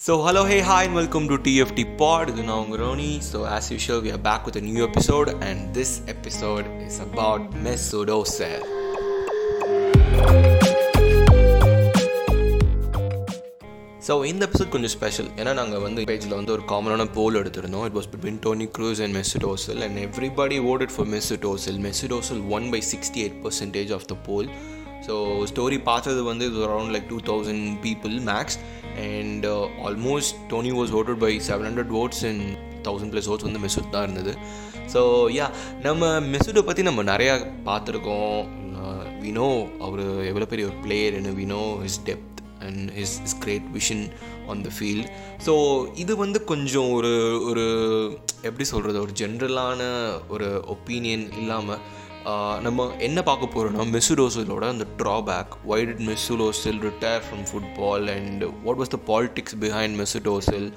So hello, hey, hi, and welcome to TFT Pod. This is now Roni. So as usual, we are back with a new episode, and this episode is about Mesut Ozil. So இந்த episode கொஞ்சம் special ஏன்னா நாங்கள் வந்து பேஜில் வந்து ஒரு காமனான poll எடுத்திருந்தோம் it was between Toni Kroos and Mesut Ozil and everybody voted for Mesut Ozil Mesut Ozil won by sixty eight percentage of the poll so story பார்த்தது வந்து இது around like two thousand people max and almost Toni was voted by seven hundred votes and thousand plus votes வந்து Mesut தான் இருந்தது. So yeah நம்ம மெசூட்டை பற்றி நம்ம நிறையா பார்த்துருக்கோம். வினோ uh, அவர் எவ்வளோ பெரிய ஒரு பிளேயர்னு we know his depth and his is great vision on the field so இது வந்து கொஞ்சம் ஒரு ஒரு எப்படி சொல்கிறது ஒரு ஜென்ரலான ஒரு ஒப்பீனியன் இல்லாமல் நம்ம என்ன பார்க்க போகிறோம்னா மெசுடோசிலோட அந்த drawback why did Mesut Ozil retire from football and what was the politics behind Mesut Ozil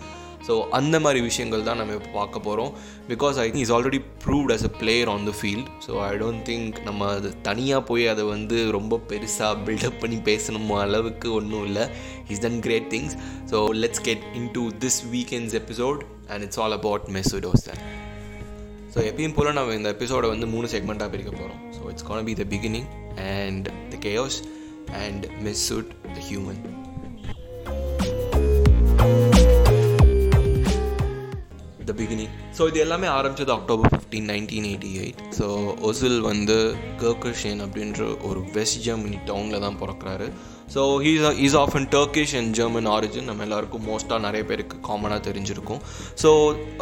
so அந்த மாதிரி விஷயங்கள் தான் நம்ம இப்போ பார்க்க போகிறோம் because I think is already proved as a player on the field so I don't think நம்ம அது தனியாக போய் அதை வந்து ரொம்ப பெருசாக பில்டப் பண்ணி பேசணும் அளவுக்கு ஒன்றும் இல்லை. Is than great things so let's get in to this weekend's episode and it's all about Mesut Ozil so எப்பயும் போல் நம்ம இந்த எபிசோடை வந்து மூணு செக்மெண்ட்டாக பிரிக்க போகிறோம் so it's gonna be the beginning and the chaos and Mesut the human the beginning so இது எல்லாமே ஆரம்பிச்சது October fifteen nineteen eighty eight so Ozil வந்து கர்கர்ஷேன் அப்படின்ற ஒரு வெஸ்ட் ஜெர்மனி டவுனில் தான் பிறக்கிறாரு. So he's is of an Turkish and German origin நம்ம எல்லாருக்கும் மோஸ்ட்டாக நிறைய பேருக்கு காமனாக தெரிஞ்சிருக்கும். ஸோ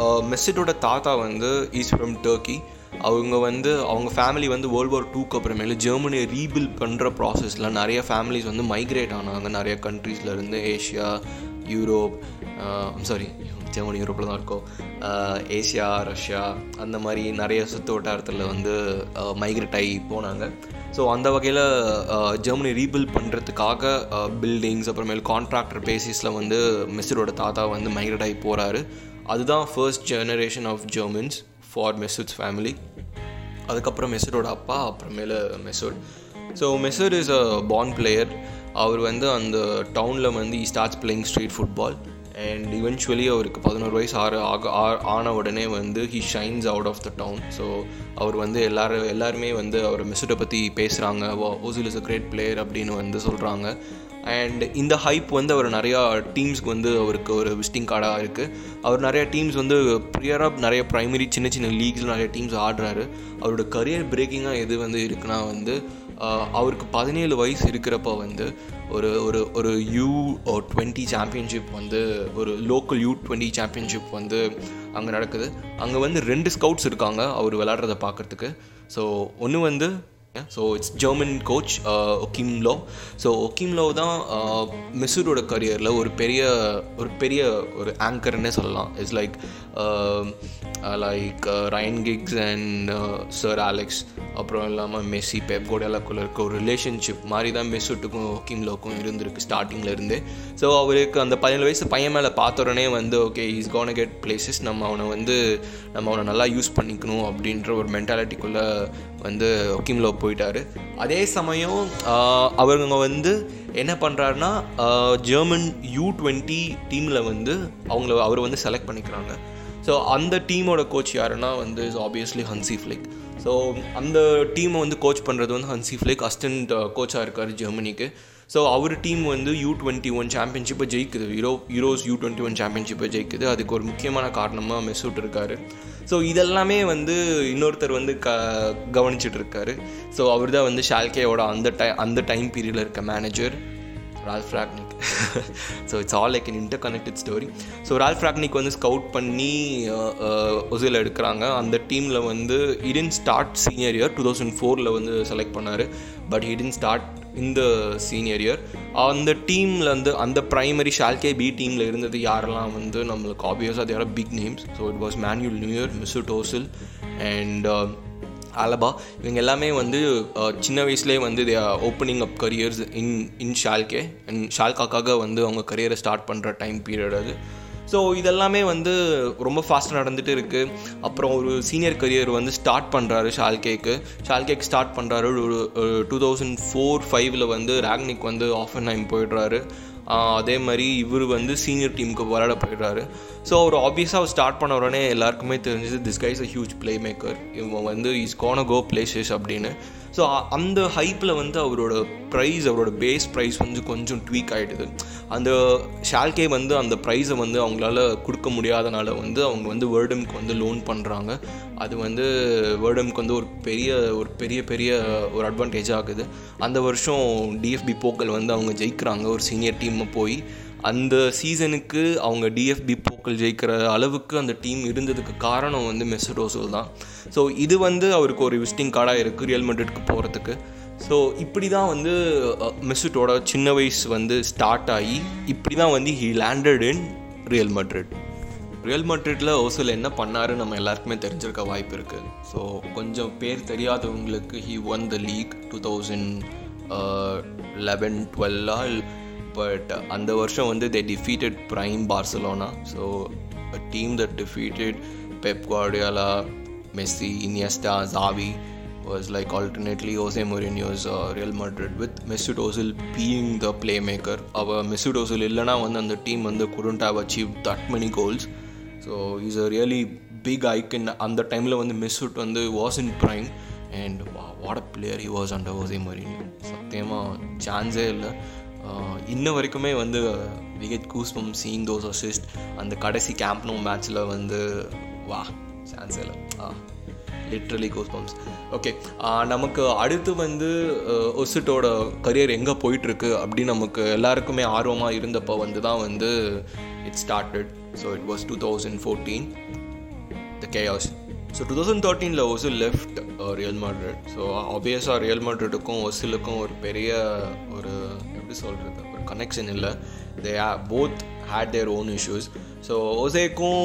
uh, மெஸ்ஸிட்டோட தாத்தா வந்து ஈஸ் ஃப்ரம் டர்க்கி அவங்க வந்து அவங்க ஃபேமிலி வந்து வேர்ல்டு வார் டூக்கு அப்புறமேலு ஜெர்மனியை ரீபில்ட் பண்ணுற ப்ராசஸில் நிறைய ஃபேமிலிஸ் வந்து மைக்ரேட் ஆனாங்க. நிறைய கண்ட்ரீஸ்லேருந்து ஏஷியா யூரோப் சாரி ஜெர்மனி யூரோப்பில் தான் இருக்கும். ஏசியா ரஷ்யா அந்த மாதிரி நிறைய சுற்று வட்டாரத்தில் வந்து மைக்ரேட் ஆகி போனாங்க. ஸோ அந்த வகையில் ஜெர்மனி ரீபில்ட் பண்ணுறதுக்காக பில்டிங்ஸ் அப்புறமேல் கான்ட்ராக்டர் பேசிஸில் வந்து மெஸ்ஸரோட தாத்தா வந்து மைக்ரேட் ஆகி போகிறாரு அதுதான் first generation of Germans for Mesut's family அதுக்கப்புறம் மெஸ்ஸரோட அப்பா அப்புறமேல Mesut so Mesut is a born player அவர் வந்து அந்த டவுனில் வந்து he starts playing street football and eventually அவருக்கு பதினோரு வயசு ஆறு ஆக ஆன உடனே வந்து he shines out of the town so அவர் வந்து எல்லாரும் எல்லாருமே வந்து அவர் மெஸ்ஸுட்டை பற்றி பேசுகிறாங்க Ozil is a great player அப்படின்னு வந்து சொல்கிறாங்க அண்ட் இந்த ஹைப் வந்து அவர் நிறையா டீம்ஸ்க்கு வந்து அவருக்கு ஒரு விசிட்டிங் கார்டாக இருக்குது அவர் நிறையா டீம்ஸ் வந்து ப்ரியராக நிறைய ப்ரைமரி சின்ன சின்ன லீக்ஸில் நிறைய டீம்ஸ் ஆடுறாரு. அவரோட கரியர் பிரேக்கிங்காக எது வந்து இருக்குன்னா வந்து அவருக்கு பதினேழு வயசு இருக்கிறப்ப வந்து ஒரு ஒரு ஒரு யூ டுவெண்ட்டி சாம்பியன்ஷிப் வந்து ஒரு லோக்கல் யூ டுவெண்ட்டி சாம்பியன்ஷிப் வந்து அங்கே நடக்குது. அங்கே வந்து ரெண்டு ஸ்கவுட்ஸ் இருக்காங்க அவர் விளாட்றத பார்க்குறதுக்கு. ஸோ ஒன்று வந்து so it's German coach Joachim Low so Joachim Low தான் uh, மெசூரோட கரியரில் ஒரு பெரிய ஒரு பெரிய ஒரு ஆங்கர்னே சொல்லலாம். It's like like Ryan Giggs and Sir Alex அப்புறம் இல்லாமல் மெஸ்ஸி பெப் கோடெல்லாக்குள்ள இருக்க ஒரு ரிலேஷன்ஷிப் மாதிரி தான் மெஸ்ஸுட்டுக்கும் ஒக்கிம்லோக்கும் இருந்திருக்கு ஸ்டார்டிங்கில் இருந்தே. ஸோ அவருக்கு அந்த பதினேழு வயசு பையன் மேலே பார்த்த உடனே வந்து okay is gonna get places நம்ம அவனை வந்து நம்ம அவனை நல்லா யூஸ் பண்ணிக்கணும் அப்படின்ற ஒரு மென்டாலிட்டிக்குள்ளே வந்து ஒக்கிம்லோ போயிட்டார். அதே சமயம் அவருங்க வந்து என்ன பண்ணுறாருன்னா ஜெர்மன் யூ டுவெண்ட்டி டீமில் வந்து அவங்கள அவர் வந்து செலக்ட் பண்ணிக்கிறாங்க. ஸோ அந்த டீமோட கோச் யாருன்னா வந்து is obviously Hansi Flick so அந்த டீமை வந்து கோச் பண்ணுறது வந்து ஹன்சி ஃப்ளிக் அசிஸ்டன்ட் கோச்சாக இருக்கார் ஜெர்மனிக்கு ஸோ அவர் டீம் வந்து யூ டுவெண்ட்டி ஒன் சாம்பியன்ஷிப்பை ஜெயிக்குது. Euro Euros U twenty one சாம்பியன்ஷிப்பை ஜெயிக்குது. அதுக்கு ஒரு முக்கியமான காரணமாக மெசூட் இருக்கார். ஸோ இதெல்லாமே வந்து இன்னொருத்தர் வந்து க கவனிச்சிட்டு இருக்காரு ஸோ அவர் தான் வந்து ஷால்கேயோட அந்த டை அந்த டைம் பீரியடில் இருக்க manager Ralf Rangnick. So it's all like in interconnected story so Ralf Rangnick வந்து ஸ்கவுட் பண்ணி ஒசில் எடுக்கிறாங்க. அந்த டீமில் வந்து he didn't start senior year two thousand ஃபோரில் வந்து செலக்ட் பண்ணார். பட் ஹிடின் ஸ்டார்ட் இந்த சீனியர் இயர் அந்த டீமில் வந்து அந்த ப்ரைமரி ஷால்கே பி டீமில் இருந்தது யாரெல்லாம் வந்து நம்மளுக்கு ஆப்வியஸாக தேர் யாரும் big names so it was Manuel Neuer Mesut Ozil and Alaba இவங்க எல்லாமே வந்து uh, சின்ன வயசுலேயே வந்து they opening up careers in in Schalke and ஷால்காக்காக வந்து அவங்க கரியரை ஸ்டார்ட் பண்ணுற டைம் பீரியட் அது. ஸோ இதெல்லாமே வந்து ரொம்ப ஃபாஸ்ட்டாக நடந்துகிட்டு இருக்குது அப்புறம் ஒரு சீனியர் கரியர் வந்து ஸ்டார்ட் பண்ணுறாரு ஷால்கேக்கு. ஷால்கேக் ஸ்டார்ட் பண்ணுறாரு ஒரு டூ தௌசண்ட் ஃபோர் ஃபைவ்ல வந்து ராக்னிக் வந்து ஆஃப் அண்ட் டைம் போயிடுறாரு அதே மாதிரி இவர் வந்து சீனியர் டீமுக்கு விளையாட போயிடுறாரு. ஸோ அவர் ஆப்வியஸாக அவர் ஸ்டார்ட் பண்ண உடனே எல்லாருக்குமே தெரிஞ்சது this guy's a huge playmaker இவன் வந்து இஸ் கோன கோ பிளேசஸ் அப்படின்னு. ஸோ அந்த ஹைப்பில் வந்து அவரோட ப்ரைஸ் அவரோட பேஸ் ப்ரைஸ் வந்து கொஞ்சம் ட்வீக் ஆகிடுது அந்த ஷால்கே வந்து அந்த ப்ரைஸை வந்து அவங்களால கொடுக்க முடியாதனால வந்து அவங்க வந்து வேர்டம்க்கு வந்து லோன் பண்ணுறாங்க அது வந்து வேர்டம்க்கு வந்து ஒரு பெரிய ஒரு பெரிய பெரிய ஒரு அட்வான்டேஜ் ஆகுது. அந்த வருஷம் டிஎஃப்பி போக்கல் வந்து அவங்க ஜெயிக்கிறாங்க. ஒரு சீனியர் டீமை போய் அந்த சீசனுக்கு அவங்க டிஎஃப்பி போக்கள் ஜெயிக்கிற அளவுக்கு அந்த டீம் இருந்ததுக்கு காரணம் வந்து மெசடோசோல் தான். ஸோ இது வந்து அவருக்கு ஒரு விசிட்டிங் கார்டாக இருக்குது ரியல் மெட்ரிட்க்கு போகிறதுக்கு ஸோ இப்படி தான் வந்து மெசுட்டோட சின்ன வயசு வந்து ஸ்டார்ட் ஆகி இப்படி தான் வந்து he landed in Real Madrid Real மட்ரிட்டில் Ozil என்ன பண்ணாரு நம்ம எல்லாருக்குமே தெரிஞ்சிருக்க வாய்ப்பு இருக்குது ஸோ கொஞ்சம் பேர் தெரியாதவங்களுக்கு he won the league two thousand eleven டுவெல்லாக but அந்த வருஷம் வந்து they defeated prime Barcelona so team that defeated Pep Guardiola Messi Iniesta Xavi was like alternately Jose Mourinho's uh, Real Madrid with Mesut Ozil the the playmaker. அவ Mesut Ozil இல்லைனா வந்து அந்த team வந்து couldn't have achieve that many goals so is a really big icon அந்த டைமில் வந்து Mesut வந்து was in prime and what a player he was under Jose Mourinho சத்தியமாக சான்ஸே இல்லை இன்ன வரைக்குமே வந்து wicked goosebump scene those assist அந்த கடைசி கேம்ப்னோ மேட்ச்சில் வந்து வா சான்ஸ் இல்லை. ஆ லிட்ரலி கோஸ் பம்ப்ஸ் ஓகே நமக்கு அடுத்து வந்து ஒசிட்டோட கரியர் எங்கே போயிட்டுருக்கு அப்படின்னு நமக்கு எல்லாருக்குமே ஆர்வமாக இருந்தப்போ வந்து தான் வந்து it started so it was two thousand fourteen the chaos so two thousand தேர்ட்டீனில் Ozil left Real Madrid so ஆப்வியஸாக ரியல் மாட்ரிட்டுக்கும் ஒசிலுக்கும் ஒரு பெரிய ஒரு எப்படி சொல்கிறது ஒரு கனெக்ஷன் இல்லை. They both had their own issues so ஒசேக்கும்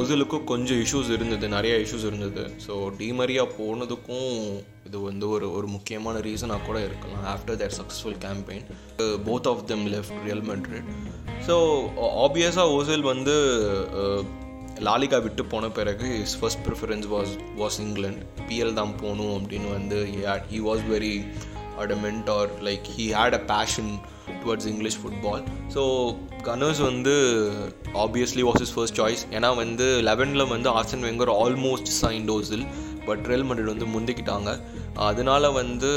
ஒசிலுக்கும் கொஞ்சம் இஷ்யூஸ் இருந்தது. நிறைய இஷ்யூஸ் இருந்தது. ஸோ டீமரியாக போனதுக்கும் இது வந்து ஒரு ஒரு முக்கியமான ரீசனாக கூட இருக்கலாம். After their successful campaign both of them left Real Madrid so ஆப்வியஸாக ஓசில் வந்து uh, லாலிகா விட்டு போன பிறகு is first preference was was England PL தான் போகணும் அப்படின்னு வந்து he was very adamant or like he had a passion towards English football so Gunners வந்து obviously was his first choice ஏன்னா வந்து லெவனில் வந்து Arsene Wenger almost sign Ozil but Real Madrid வந்து முந்திக்கிட்டாங்க. அதனால வந்து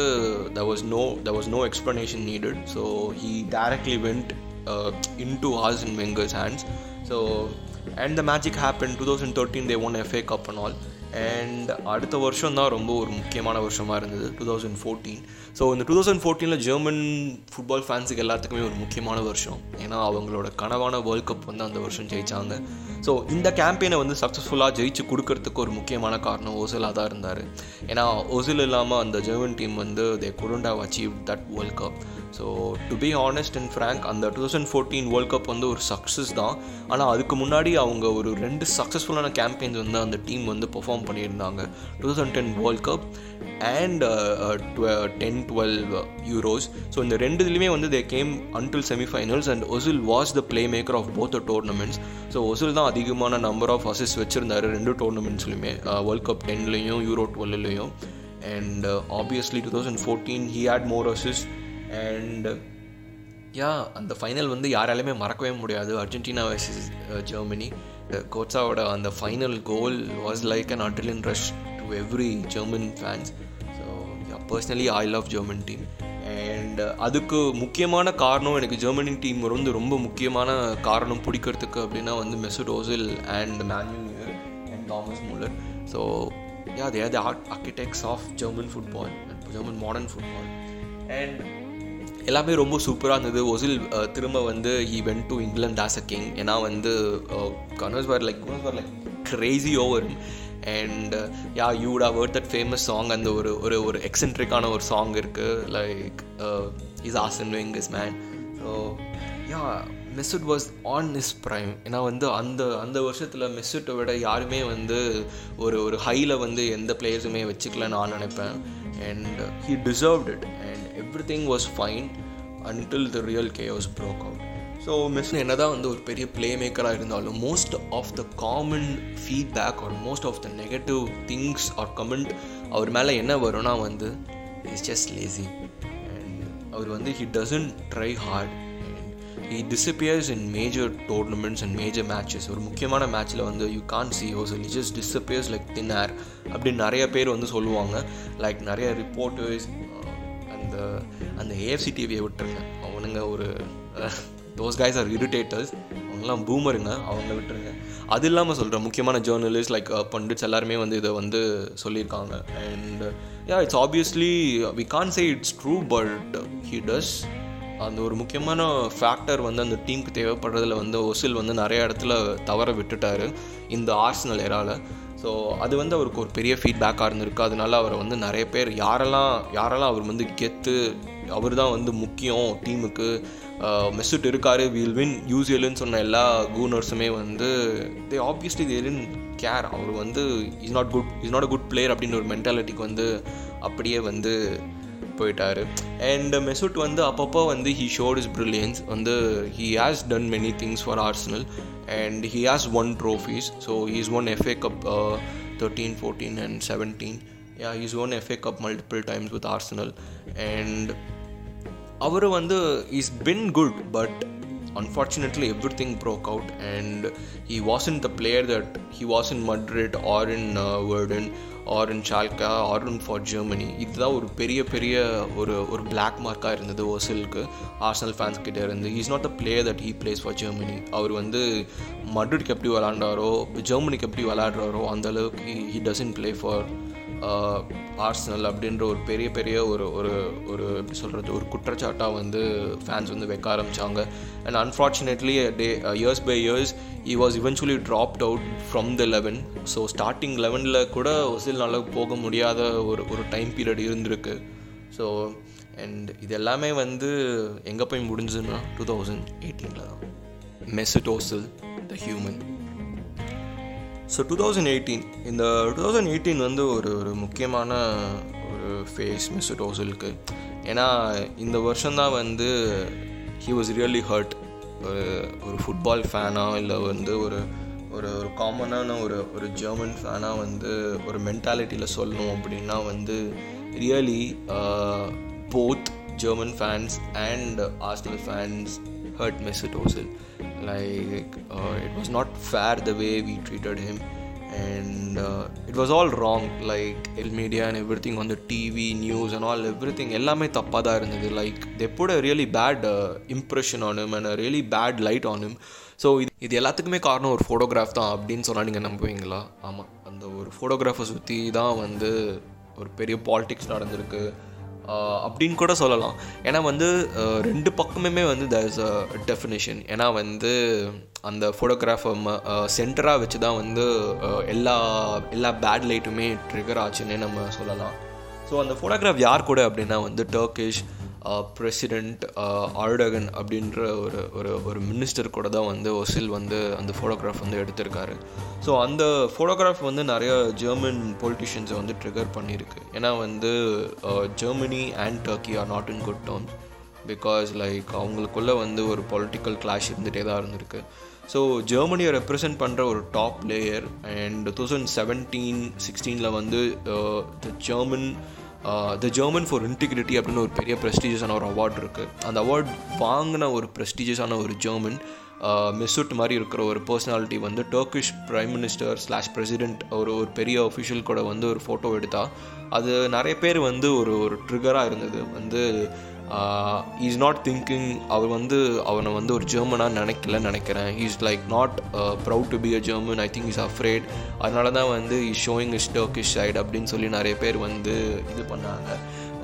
there was no there was no explanation needed so he directly went in to Arsene Wenger's hands so and the magic happen two thousand thirteen they won FA cup and all and அடுத்த வருஷம் தான் ரொம்ப ஒரு முக்கியமான வருஷமாக இருந்தது two thousand fourteen so இந்த two thousand ஃபோர்டீனில் ஜெர்மன் ஃபுட்பால் ஃபேன்ஸுக்கு எல்லாத்துக்குமே ஒரு முக்கியமான வருஷம். ஏன்னா அவங்களோட கனவான வேர்ல்ட் கப் வந்து அந்த வருஷம் ஜெயித்தாங்க ஸோ இந்த கேம்பெயினை வந்து சக்ஸஸ்ஃபுல்லாக ஜெயிச்சு கொடுக்கறதுக்கு ஒரு முக்கியமான காரணம் ஓசிலாக தான் இருந்தார். ஏன்னா ஓசில் இல்லாமல் அந்த ஜெர்மன் டீம் வந்து they couldn't have achieve that World Cup so to be honest and frank அந்த two thousand fourteen World Cup வந்து ஒரு சக்ஸஸ் தான். ஆனால் அதுக்கு முன்னாடி அவங்க ஒரு ரெண்டு சக்ஸஸ்ஃபுல்லான கேம்பெயின்ஸ் வந்து அந்த டீம் வந்து பெர்ஃபார்ம் பண்ணியிருந்தாங்க. Two thousand ten World Cup and ten twelve Euros so இந்த ரெண்டு இதுலேயுமே வந்து they came until semifinals and Ozil was the playmaker of both the tournaments so Ozil தான் அதிகமான நம்பர் ஆஃப் அசிஸ் வச்சுருந்தாரு ரெண்டு டோர்னமெண்ட்ஸ்லையுமே வேர்ல்ட் கப் டென்லேயும் euro டுவெல்லையும் and obviously two thousand fourteen he had more assist and yeah அந்த final வந்து யாராலையுமே மறக்கவே முடியாது. Argentina versus Germany. கோட்ஸாவோட அந்த final goal was like an adrenaline rush to every German fans so yeah personally I love German team and அதுக்கு முக்கியமான காரணம் எனக்கு ஜெர்மனி டீம் வந்து ரொம்ப முக்கியமான காரணம் பிடிக்கிறதுக்கு அப்படின்னா வந்து Mesut Ozil and Manu and Thomas Muller so yeah they are the art architects of German football and German modern football and எல்லாமே ரொம்ப சூப்பராக இருந்தது. ஒசில் திரும்ப வந்து he went to England as a king ஏன்னா வந்து Gunners were like Gunners were like crazy over and yeah you would have that famous song அந்த ஒரு ஒரு ஒரு எக்ஸென்ட்ரிக்கான ஒரு சாங் இருக்குது like is Arsene wing is man so yeah Mesut was on is prime ஏன்னா வந்து அந்த அந்த வருஷத்தில் மெசுட்டை விட யாருமே வந்து ஒரு ஒரு ஹையில் வந்து எந்த பிளேயர்ஸுமே வச்சுக்கல நான் நினைப்பேன். And he deserved it and everything was fine until the real case broke out so mess என்ன தான் வந்து ஒரு பெரிய பிளே மேக்கராக இருந்தாலும் most of the common feedback are most of the negative things are comment அவர் மேலே என்ன வரும்னா வந்து இஸ் ஜஸ்ட் லேசி அண்ட் அவர் வந்து he doesn't try hard and he in major tournaments and major major ஒரு முக்கியமான மேட்ச்சில் வந்து you can C Ozil he just disappears like thin air அப்படின்னு நிறைய பேர் வந்து சொல்லுவாங்க. லைக் நிறைய ரிப்போர்ட்டர்ஸ் அந்த அந்த ஏஎஃப்சி டிவியை விட்டுருங்க. அவனுங்க ஒரு தோஸ் கைஸ் ஆர் இரிட்டேட்டர்ஸ் அவங்கெல்லாம் பூமருங்க அவங்க விட்டுருங்க. அது இல்லாமல் சொல்கிறேன் முக்கியமான ஜேர்னலிஸ்ட் லைக் பண்டிட்ஸ் எல்லாருமே வந்து இதை வந்து சொல்லியிருக்காங்க. And yeah it's obviously we can say it's true but he does அந்த ஒரு முக்கியமான ஃபேக்டர் வந்து அந்த டீமுக்கு தேவைப்படுறதுல வந்து ஒசில் வந்து நிறைய இடத்துல தவற விட்டுட்டாரு. இந்த ஆர்ஸ்னல் ஏரால ஸோ அது வந்து அவருக்கு ஒரு பெரிய ஃபீட்பேக்காக இருந்திருக்கு. அதனால அவரை வந்து நிறைய பேர் யாரெல்லாம் யாரெல்லாம் அவர் வந்து கெத்து அவர் தான் வந்து முக்கியம் டீமுக்கு மெஸ்ஸுட் இருக்காரு வில் வின் யூசியல்னு சொன்ன எல்லா கூனர்ஸுமே வந்து தே ஆப்வியஸ்லி இன் கேர் அவர் வந்து is not good is not a good player அப்படின்ற ஒரு மென்டாலிட்டிக்கு வந்து அப்படியே வந்து போயிட்டார். அண்ட் மெசுட் வந்து அப்பப்போ வந்து ஹீ ஷோட் இஸ் ப்ரில்லியன்ஸ் வந்து he has done many things for Arsenal and he has won trophies so he's won FA cup thirteen fourteen and seventeen yeah he's won FA cup multiple times with Arsenal and அவர் வந்து is been good but unfortunately everything broke out and he wasn't the player that he was in Madrid or in uh, Verden or in Schalke or in for Germany. இதுதான் ஒரு பெரிய பெரிய ஒரு ஒரு black மார்க்காக இருந்தது ஓசிலுக்கு Arsenal fans கிட்டே இருந்து. Is not the player that he plays for Germany அவர் வந்து மட்ரிட்க்கு எப்படி விளாண்டாரோ ஜெர்மனிக்கு எப்படி விளாடுறாரோ அந்த அளவுக்கு he doesn't play for Arsenal அப்படின்ற ஒரு பெரிய பெரிய ஒரு ஒரு ஒரு எப்படி சொல்கிறது ஒரு குற்றச்சாட்டாக வந்து ஃபேன்ஸ் வந்து வைக்க ஆரம்பித்தாங்க and unfortunately the years by years he was eventually dropped out from the eleven so starting லெவனில் கூட ஒசில் நல்லா போக முடியாத ஒரு ஒரு டைம் பீரியட் இருந்திருக்கு. ஸோ அண்ட் இது எல்லாமே வந்து எங்கே போய் முடிஞ்சதுன்னா டூ தௌசண்ட் எயிட்டீனில் தான். Mesut Ozil the human so two thousand eighteen இந்த டூ தௌசண்ட் எயிட்டீன் வந்து ஒரு ஒரு முக்கியமான ஒரு ஃபேஸ் மிஸ்டர் ஓசலுக்கு ஏன்னா இந்த வருஷம்தான் வந்து ஹி வாஸ் ரியலி ஹர்ட் ஒரு ஒரு ஃபுட்பால் ஃபேனாக இல்லை வந்து ஒரு ஒரு ஒரு காமனான ஒரு ஒரு ஜெர்மன் ஃபேனாக வந்து ஒரு மென்டாலிட்டியில் சொல்லணும் அப்படின்னா வந்து really both German fans and Arsenal fans hurt Mesut Ozil Like uh, it was not fair the way we treated him, and uh, it was all wrong. Like El Media and everything on the TV, news and all everything. எல்லாமே தப்பாக தான் இருந்தது. Like they put a really bad impression on him and a really bad light on him so இது இது எல்லாத்துக்குமே காரணம் ஒரு photograph தான் அப்படின்னு சொன்னால் நீங்கள் நம்புவீங்களா? ஆமாம் அந்த ஒரு ஃபோட்டோகிராஃபை சுற்றி தான் வந்து ஒரு பெரிய பாலிடிக்ஸ் நடந்திருக்கு. அப்படின்னு கூட சொல்லலாம். ஏன்னா வந்து ரெண்டு பக்கமுமே வந்து த இஸ் அ டெஃபினேஷன் ஏன்னா வந்து அந்த ஃபோட்டோகிராஃபர் சென்டராக வச்சு தான் வந்து எல்லா எல்லா பேட் லைட்டுமே ட்ரிகர் ஆச்சுன்னே நம்ம சொல்லலாம். ஸோ அந்த ஃபோட்டோகிராஃப் யார் கூட அப்படின்னா வந்து டர்க்கிஷ் பிரசிடெண்ட் ஆர்டகன் அப்படின்ற ஒரு ஒரு ஒரு மினிஸ்டர் கூட தான் வந்து ஒசில் வந்து அந்த ஃபோட்டோகிராஃப் வந்து எடுத்திருக்காரு. ஸோ அந்த ஃபோட்டோகிராஃப் வந்து நிறைய ஜெர்மன் பொலிட்டிஷியன்ஸை வந்து ட்ரிகர் பண்ணியிருக்கு. ஏன்னா வந்து Germany and Turkey are not in good terms because like அவங்களுக்குள்ளே வந்து ஒரு பொலிட்டிக்கல் கிளாஷ் இருந்துகிட்டே தான் இருந்திருக்கு. ஸோ ஜெர்மனியை ரெப்ரசன்ட் பண்ணுற ஒரு top player and two thousand seventeen சிக்ஸ்டீனில் வந்து the German the German for integrity அப்படின்னு ஒரு பெரிய ப்ரெஸ்டீஜியஸான ஒரு அவார்ட் இருக்குது அந்த அவார்ட் வாங்கின ஒரு ப்ரெஸ்டீஜியஸான ஒரு ஜெர்மன் மெசுட் மாதிரி இருக்கிற ஒரு பர்சனாலிட்டி வந்து Turkish prime minister slash president ஒரு ஒரு பெரிய அஃபிஷியல் கூட வந்து ஒரு ஃபோட்டோ எடுத்தால் அது நிறைய பேர் வந்து ஒரு ஒரு ட்ரிகராக இருந்தது. வந்து இஸ் நாட் திங்கிங் அவர் வந்து அவனை வந்து ஒரு ஜெர்மனாக நினைக்கலன்னு நினைக்கிறேன். Is like not proud to be a German I think is afraid அதனால தான் வந்து is showing is Turkish side அப்படின்னு சொல்லி நிறைய பேர் வந்து இது பண்ணாங்க.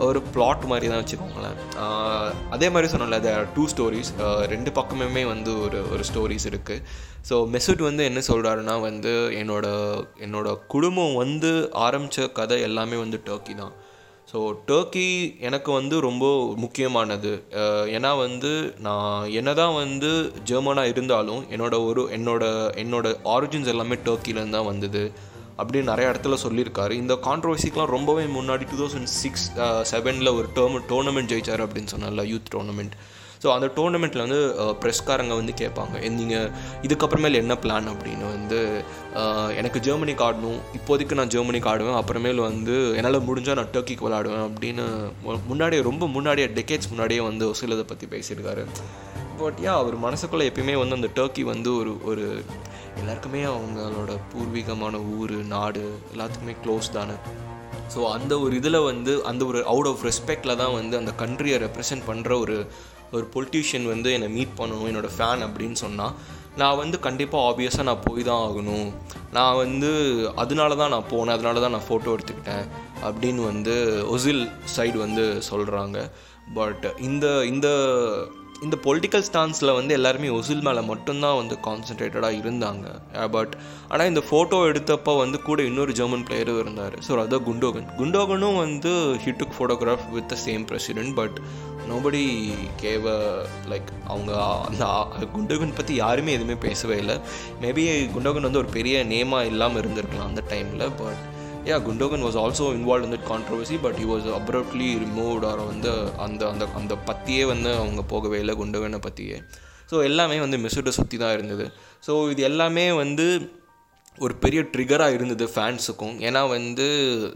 ஒரு பிளாட் மாதிரி தான் வச்சுக்கோங்களேன். Uh, அதே மாதிரி சொன்னல அது டூ ஸ்டோரிஸ் ரெண்டு பக்கமுமே வந்து ஒரு ஒரு ஸ்டோரிஸ் இருக்குது ஸோ மெசூட் வந்து என்ன சொல்கிறாருன்னா வந்து என்னோட என்னோட குடும்பம் வந்து ஆரம்பித்த கதை எல்லாமே வந்து டர்க்கி தான். ஸோ டர்க்கி எனக்கு வந்து ரொம்ப முக்கியமானது. ஏன்னா வந்து நான் என்ன தான் வந்து ஜெர்மனாக இருந்தாலும் என்னோட ஒரு என்னோட என்னோட ஆரிஜின்ஸ் எல்லாமே டர்க்கிலேருந்து தான் வந்தது. அப்படின்னு நிறைய இடத்துல சொல்லியிருக்காரு. இந்த கான்ட்ரவர்சிக்கெலாம் ரொம்பவே முன்னாடி டூ தௌசண்ட் சிக்ஸ் செவனில் ஒரு டேர்ம் டோர்னமெண்ட் ஜெயிச்சார் அப்படின்னு சொன்னால யூத் டோர்னமெண்ட் ஸோ அந்த டோர்னமெண்ட்டில் வந்து ப்ரெஸ்காரங்க வந்து கேட்பாங்க நீங்கள் இதுக்கப்புறமேல் என்ன பிளான் அப்படின்னு வந்து எனக்கு ஜெர்மனிக்கு ஆடணும் இப்போதைக்கு நான் ஜெர்மனிக்கு ஆடுவேன் அப்புறமேல் வந்து என்னால் முடிஞ்சால் நான் டர்க்கிக்கு விளாடுவேன் அப்படின்னு முன்னாடியே ரொம்ப முன்னாடியே டெக்கேட்ஸ் முன்னாடியே வந்து ஒசிலதை பற்றி பேசியிருக்காரு. பட் யா அவர் மனசுக்குள்ளே எப்பயுமே வந்து அந்த டர்க்கி வந்து ஒரு ஒரு எல்லாருக்குமே அவங்களோட பூர்வீகமான ஊர் நாடு எல்லாத்துக்குமே க்ளோஸ் தானே. ஸோ அந்த ஒரு இதில் வந்து அந்த ஒரு அவுட் ஆஃப் ரெஸ்பெக்டில் தான் வந்து அந்த கண்ட்ரியை ரெப்ரசன்ட் பண்ணுற ஒரு ஒரு பொலிட்டீஷியன் வந்து என்னை மீட் பண்ணணும் என்னோடய ஃபேன் அப்படின்னு சொன்னால் நான் வந்து கண்டிப்பாக ஆப்வியஸாக நான் போய் தான் ஆகணும். நான் வந்து அதனால தான் நான் போனேன் அதனால தான் நான் ஃபோட்டோ எடுத்துக்கிட்டேன் அப்படின்னு வந்து ஒசில் சைடு வந்து சொல்கிறாங்க பட் இந்த இந்த இந்த பொலிட்டிக்கல் ஸ்டான்ஸில் வந்து எல்லாருமே ஒசில் மேலே மட்டும்தான் வந்து கான்சன்ட்ரேட்டடாக இருந்தாங்க. பட் ஆனால் இந்த ஃபோட்டோ எடுத்தப்போ வந்து கூட இன்னொரு ஜெர்மன் பிளேயரும் இருந்தார். ஸோ அதான் குண்டோகன் குண்டோகனும் வந்து he took photograph with the same president but nobody gave like அவங்க அந்த குண்டகன் பற்றி யாருமே எதுவுமே பேசவே இல்லை. மேபி குண்டகன் வந்து ஒரு பெரிய நேமாக இல்லாமல் இருந்திருக்கலாம் அந்த டைமில் but yeah Gundogan was also involve in that controversy but he was abruptly removed or வந்து அந்த அந்த அந்த பற்றியே வந்து அவங்க போகவே இல்லை குண்டோகனை பற்றியே ஸோ எல்லாமே வந்து மிஸ்ஸுட்டை சுற்றி தான் இருந்தது. ஸோ இது எல்லாமே வந்து ஒரு பெரிய ட்ரிகராக இருந்தது ஃபேன்ஸுக்கும் ஏன்னா வந்து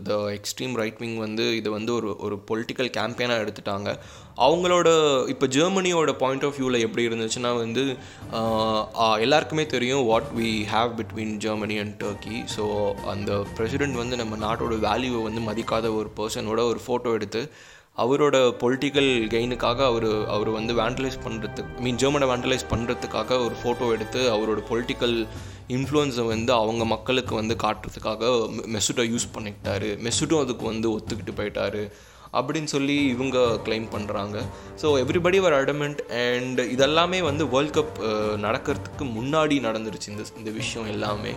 த எக்ஸ்ட்ரீம் ரைட் விங் வந்து இதை வந்து ஒரு ஒரு பொலிட்டிக்கல் கேம்பெயினாக எடுத்துட்டாங்க. அவங்களோட இப்போ ஜெர்மனியோட பாயிண்ட் ஆஃப் வியூவில் எப்படி இருந்துச்சுன்னா வந்து எல்லாருக்குமே தெரியும் what we have between Germany and Turkey so அந்த பிரசிடெண்ட் வந்து நம்ம நாட்டோட வேல்யூவை வந்து மதிக்காத ஒரு பர்சனோட ஒரு ஃபோட்டோ எடுத்து அவரோட பொலிட்டிக்கல் கெயினுக்காக அவர் அவர் வந்து வேண்டலைஸ் பண்ணுறதுக்கு மீன் ஜெர்மனை வேண்டலைஸ் பண்ணுறதுக்காக ஒரு ஃபோட்டோ எடுத்து அவரோட பொலிட்டிக்கல் இன்ஃப்ளூயன்ஸை வந்து அவங்க மக்களுக்கு வந்து காட்டுறதுக்காக மெசுட்டோ யூஸ் பண்ணிக்கிட்டாரு. மெசுட்டோ அதுக்கு வந்து ஒத்துக்கிட்டு போயிட்டாரு. அப்படின்னு சொல்லி இவங்க கிளைம் பண்ணுறாங்க so everybody were adamant and இதெல்லாமே வந்து வேர்ல்ட் கப் நடக்கிறதுக்கு முன்னாடி நடந்துருச்சு இந்த இந்த விஷயம் எல்லாமே.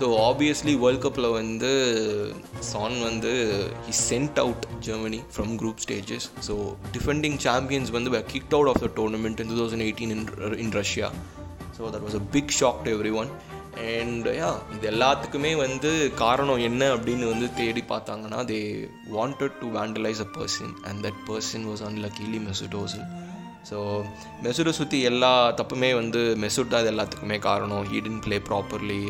ஸோ ஆப்வியஸ்லி வேர்ல்ட் கப்பில் வந்து சான் வந்து he sent out Germany from group stages so defending champions வந்து kick out of the tournament in two thousand eighteen in in Russia so that was a big shock to everyone and yeah இது எல்லாத்துக்குமே வந்து காரணம் என்ன அப்படின்னு வந்து தேடி பார்த்தாங்கன்னா they wanted to vandalise a person and that person was unluckily Mesut Ozil so மெசுடை சுற்றி எல்லா தப்புமே வந்து மெசுட் தான் இது எல்லாத்துக்குமே காரணம் he didn't play properly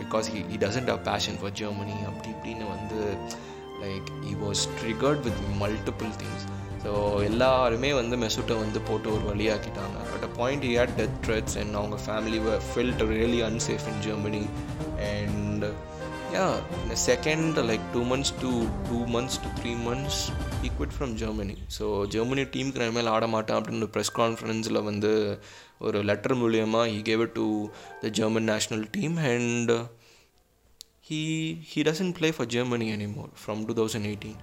because he he doesn't have passion for Germany அப்படி இப்படின்னு வந்து like he was triggered with multiple things so எல்லாருமே வந்து மெசூட்டை வந்து போட்டு ஒரு வழியாக்கிட்டாங்க. But a point had death threats and அவங்க family felt really unsafe in Germany and yeah இந்த second like two months two two months to three months he quit from Germany so Germany டீமுக்கு நான் மேலே ஆட மாட்டேன் அப்படின்னு press கான்ஃபரன்ஸில் வந்து ஒரு லெட்டர் மூலியமாக he gave to the German national team and he he doesn't play for Germany anymore from 2018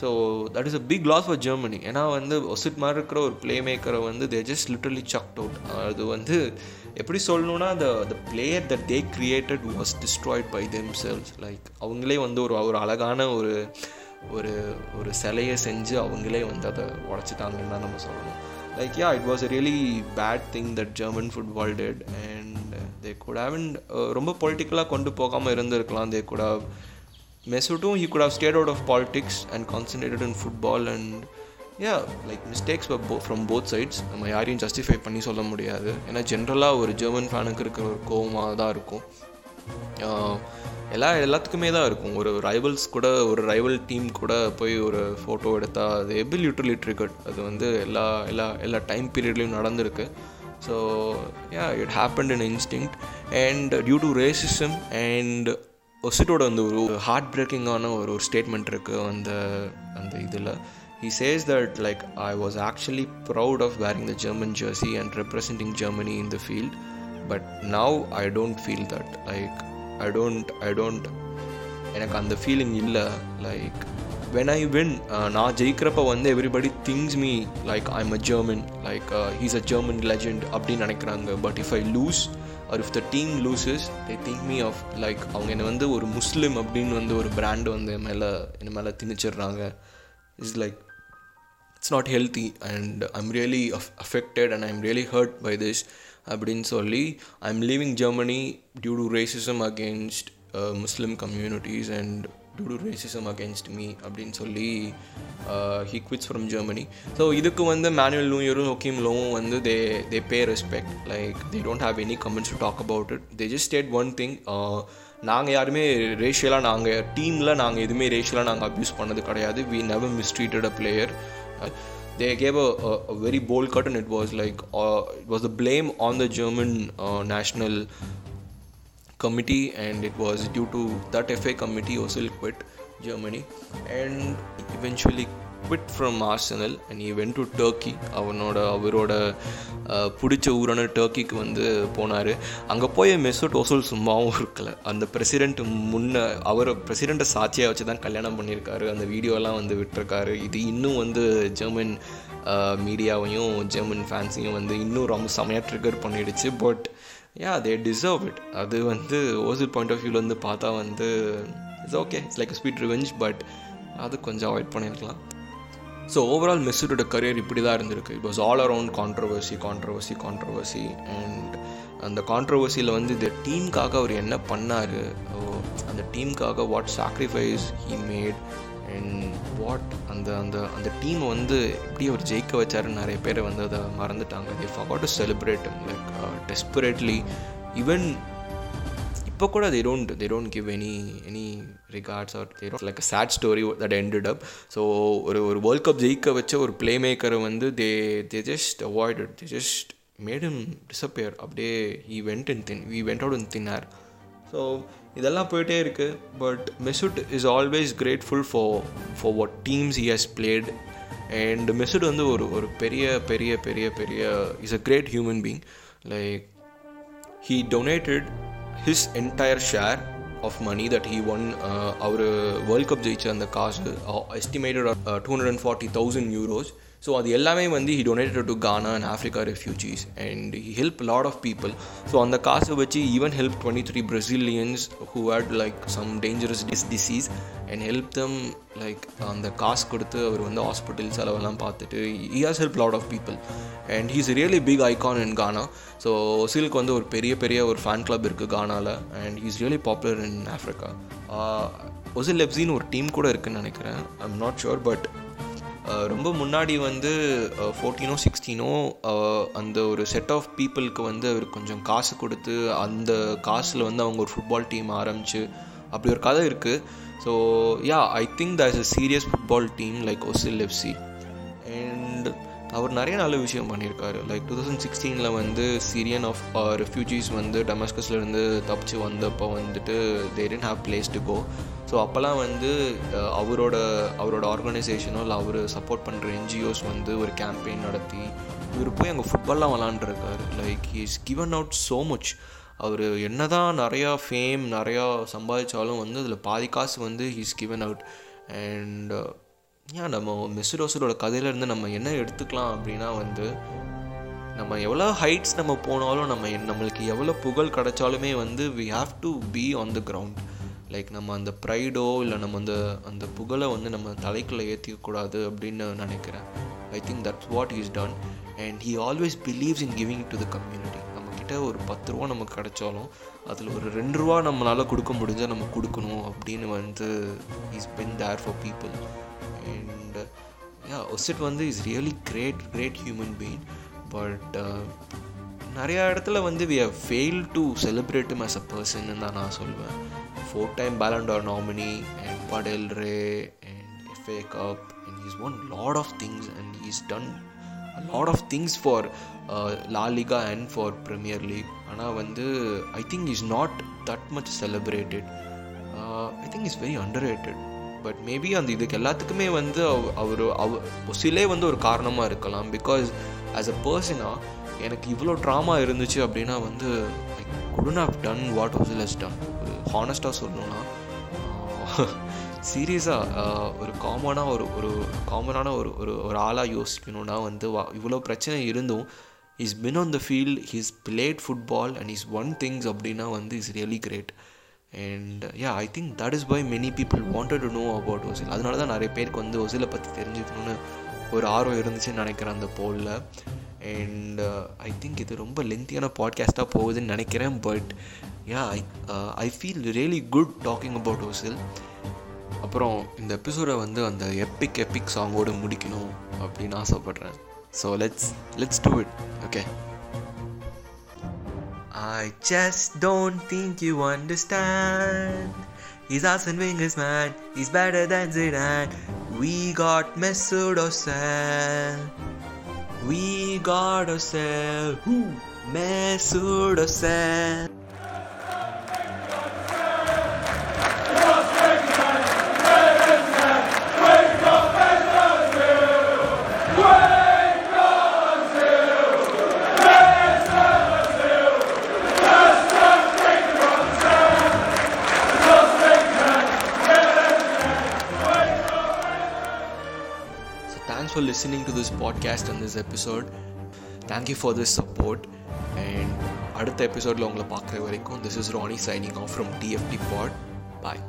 so that is a big loss for Germany ஏன்னா வந்து ஒசிட் மாதிரி இருக்கிற ஒரு பிளே மேக்கரை வந்து they just literally sucked out அது வந்து எப்படி சொல்லணும்னா the the player that they created was destroyed by themselves like அவங்களே வந்து ஒரு ஒரு அழகான ஒரு ஒரு ஒரு சிலையை செஞ்சு அவங்களே வந்து அதை உடச்சிட்டாங்கன்னு தான் நம்ம சொல்லணும். Like yeah it was a really bad thing that German football did and they could haven't ரொம்ப பொலிட்டிக்கலாக கொண்டு போகாமல் இருந்திருக்கலாம். They could Mesutu, he could could stayed stayed out of and and on football and and yeah like mistakes from both sides நம்ம யாரையும் justify பண்ணி சொல்ல முடியாது. ஏன்னா ஜென்ரலாக ஒரு ஜெர்மன் ஃபேனுக்கு இருக்கிற ஒரு கோவமாக தான் இருக்கும் எல்லா எல்லாத்துக்குமே தான் இருக்கும். ஒரு ரைவல்ஸ் கூட ஒரு ரைவல் டீம் கூட போய் ஒரு ஃபோட்டோ எடுத்தால் அது எப்படி லிட்டரலி ட்ரிகட் அது வந்து எல்லா எல்லா எல்லா டைம் பீரியட்லேயும் நடந்திருக்கு. So yeah it happened in instinct and due to racism and ஒசிட்டோட வந்து ஒரு ஹார்ட் பிரேக்கிங்கான ஒரு ஒரு ஸ்டேட்மெண்ட் இருக்குது அந்த அந்த இதில் he says that like i was actually proud of wearing the german jersey and representing germany in the field but now i don't feel that like i don't i don't எனக்கு அந்த feeling இல்லை like when I win நான் ஜெயிக்கிறப்ப வந்து everybody thinks me like I'm a German like he's a German legend அப்படின்னு நினைக்கிறாங்க but if I lose or if the team loses they think me of like அவங்க என்னை வந்து ஒரு முஸ்லீம் அப்படின்னு வந்து ஒரு பிராண்டு வந்து என் மேலே என் மேலே திணிச்சிடுறாங்க it's like it's not healthy and I'm really affected and I'm really hurt by this அப்படின்னு சொல்லி I am leaving Germany due to racism against Muslim communities and due to racism against me அப்படின்னு சொல்லி he quits from Germany so இதுக்கு வந்து Manuel லூயரும் Joachim லோவும் வந்து they they pay respect like they don't have any comments to talk about it they just stated one thing நாங்கள் யாருமே ரேஷியலாக நாங்கள் டீமில் நாங்கள் எதுவுமே ரேஷியலாக நாங்கள் அப்யூஸ் பண்ணது கிடையாது. We never mistreated a player they gave a very bold cut and it was like it was uh, blame on the German national committee and it was due to that fa committee ozil quit germany and eventually quit from arsenal and he went to turkey. அவனோட அவரோட பிடிச்ச ஊரான டர்க்கிக்கு வந்து போனார். அங்கே போய் மெசோட் ஓசோல் சும்மாவும் இருக்கல. அந்த பிரசிடெண்ட் முன்ன அவர் பிரசிடெண்ட்டை சாட்சியாக வச்சு தான் கல்யாணம் பண்ணியிருக்காரு. அந்த வீடியோலாம் வந்து விட்டுருக்காரு. இது இன்னும் வந்து ஜெர்மன் மீடியாவையும் ஜெர்மன் ஃபேன்ஸையும் வந்து இன்னும் ரொம்ப செமையாக ட்ரிகர் பண்ணிடுச்சு. But yeah they deserve it அது வந்து ஓசில் பாயிண்ட் ஆஃப் வியூவில் வந்து பார்த்தா வந்து it's okay it's like sweet revenge but அது கொஞ்சம் அவாய்ட் பண்ணியிருக்கலாம். ஸோ ஓவரால் மெஸ்ஸூரோட கரியர் இப்படி தான் இருந்திருக்கு. It was all around controversy controversy controversy and அந்த கான்ட்ரவர்சியில் வந்து இந்த டீமுக்காக அவர் என்ன பண்ணார்? அந்த டீமுக்காக what sacrifice he made and what அந்த அந்த அந்த டீமை வந்து எப்படி அவர் ஜெயிக்க வச்சாருன்னு நிறைய பேர் வந்து அதை மறந்துட்டாங்க they forgot to celebrate like desperately even இப்போ கூட they don't they don't give any any regards or they like a sad story that ended up so ஒரு ஒரு வேர்ல்ட் கப் ஜெயிக்க வச்ச ஒரு பிளே மேக்கரை வந்து they they just avoid they just made him disappear அப்படியே he went in thin we went out in thin air so இதெல்லாம் போயிட்டே இருக்குது but Mesut is always grateful for for what teams he has played and Mesut வந்து ஒரு ஒரு பெரிய பெரிய பெரிய பெரிய is a great human being like he donated his entire share of money that he won our world cup ஜெயிச்ச அந்த காசு estimated two hundred and forty thousand euros so அது எல்லாமே வந்து he donated to Ghana and Africa refugees and he help lot of people so அந்த காசை வச்சு even help twenty three Brazilians who had like some dangerous dis disease and help them like அந்த காசு கொடுத்து அவர் வந்து ஹாஸ்பிட்டல் செலவெல்லாம் பார்த்துட்டு he has help lot of people and he's really big icon in Ghana so ஒசிலுக்கு வந்து ஒரு பெரிய பெரிய ஒரு ஃபேன் கிளப் இருக்குது கானாவில் and he's really popular in Africa Ozil லெப்ஸின்னு ஒரு டீம் கூட இருக்குதுன்னு நினைக்கிறேன். ஐம் நாட் ஷுர் பட் ரொம்ப முன்னாடி வந்து ஃபோர்டீனோ சிக்ஸ்டீனோ அந்த ஒரு செட் ஆஃப் பீப்புளுக்கு வந்து அவர் கொஞ்சம் காசு கொடுத்து அந்த காசில் வந்து அவங்க ஒரு ஃபுட்பால் டீம் ஆரம்பித்து அப்படி ஒரு கதை இருக்குது so yeah I think the is a serious football team like Ozil FC and அவர் நிறைய நல்ல விஷயம் பண்ணியிருக்காரு. லைக் டூ தௌசண்ட் சிக்ஸ்டீனில் வந்து சீரியன் ஆஃப் ரெஃப்யூஜிஸ் வந்து டெமஸ்கஸ்லேருந்து தப்பிச்சு வந்தப்போ வந்துட்டு they didn't have place to go so அப்போல்லாம் வந்து uh, அவரோட அவரோட ஆர்கனைசேஷனோ இல்லை அவர் சப்போர்ட் பண்ணுற என்ஜிஓஸ் வந்து ஒரு கேம்பெயின் நடத்தி இவர் போய் அங்கே ஃபுட்பால்லாம் விளாண்டுருக்காரு. Like is given out so much அவர் என்ன தான் நிறையா ஃபேம் நிறையா சம்பாதிச்சாலும் வந்து அதில் பாதி காசு வந்து ஹீஸ் கிவன் அவுட் அண்ட் ஏன் நம்ம மெசுரோசரோட ரோசரோட கதையிலேருந்து நம்ம என்ன எடுத்துக்கலாம் அப்படின்னா வந்து நம்ம எவ்வளோ ஹைட்ஸ் நம்ம போனாலும் நம்ம என்- நம்மளுக்கு எவ்வளோ புகழ் கிடைச்சாலுமே வந்து we have to be on the ground like நம்ம அந்த ப்ரைடோ இல்லை நம்ம அந்த அந்த புகழை வந்து நம்ம தலைக்குள்ளே ஏற்றிக்கக்கூடாது அப்படின்னு நினைக்கிறேன். I think that's what is done and he always believes in giving to the community நம்மக்கிட்ட ஒரு பத்து ரூபா நமக்கு கிடைச்சாலும் அதில் ஒரு ரெண்டு ரூபா நம்மளால் கொடுக்க முடிஞ்சால் நம்ம கொடுக்கணும் அப்படின்னு வந்து is been there for people and yeah Ozil வந்து is really great great human being but நிறையா இடத்துல வந்து we have fail to celebrate him as a person தான் நான் சொல்வேன். Four time Ballon d'Or nominee and படெல் ray and FA Cup and he's won lot of things and he's done lot of things for for uh, La for Premier League ஆனால் வந்து I think is not that much celebrated I think is very underrated but maybe அந்த இதுக்கு எல்லாத்துக்குமே வந்து அவர் அவர் சிலே வந்து ஒரு காரணமாக இருக்கலாம். பிகாஸ் ஆஸ் அ பர்சனாக எனக்கு இவ்வளோ ட்ராமா இருந்துச்சு அப்படின்னா வந்து I couldn't have done what was less done ஒரு ஹானஸ்ட்டாக சொல்லணும்னா சீரியஸாக ஒரு காமனாக ஒரு ஒரு காமனான ஒரு ஒரு ஒரு ஆளாக யோசிக்கணும்னா வந்து வா இவ்வளோ பிரச்சனை இருந்தும் is been on the field he's played football and is won things அப்படின்னா வந்து is really great and yeah I think that is why many people wanted to know about Ozil அதனால தான் நிறைய பேருக்கு வந்து ஒசிலை பற்றி தெரிஞ்சுக்கணும்னு ஒரு ஆர்வம் இருந்துச்சுன்னு நினைக்கிறேன் அந்த போலில் அண்ட் ஐ திங்க் இது ரொம்ப லென்த்தியான பாட்காஸ்ட்டாக போகுதுன்னு நினைக்கிறேன். But yeah I I feel really good talking about Ozil அப்புறம் இந்த எபிசோடை வந்து அந்த எப்பிக் எப்பிக் சாங்கோடு முடிக்கணும் அப்படின்னு ஆசைப்பட்றேன். So let's let's do it okay I just don't think you understand. He's Arsene Wenger's man, he's better than Zidane. We got Mesut Ozil. We got Ozil. Who? Mesut Ozil. Listening to this podcast and this episode. Thank you for this support. And அடுத்த எபிசோடில் உங்களை பார்க்குற வரைக்கும் this is Rani signing off from DFT pod bye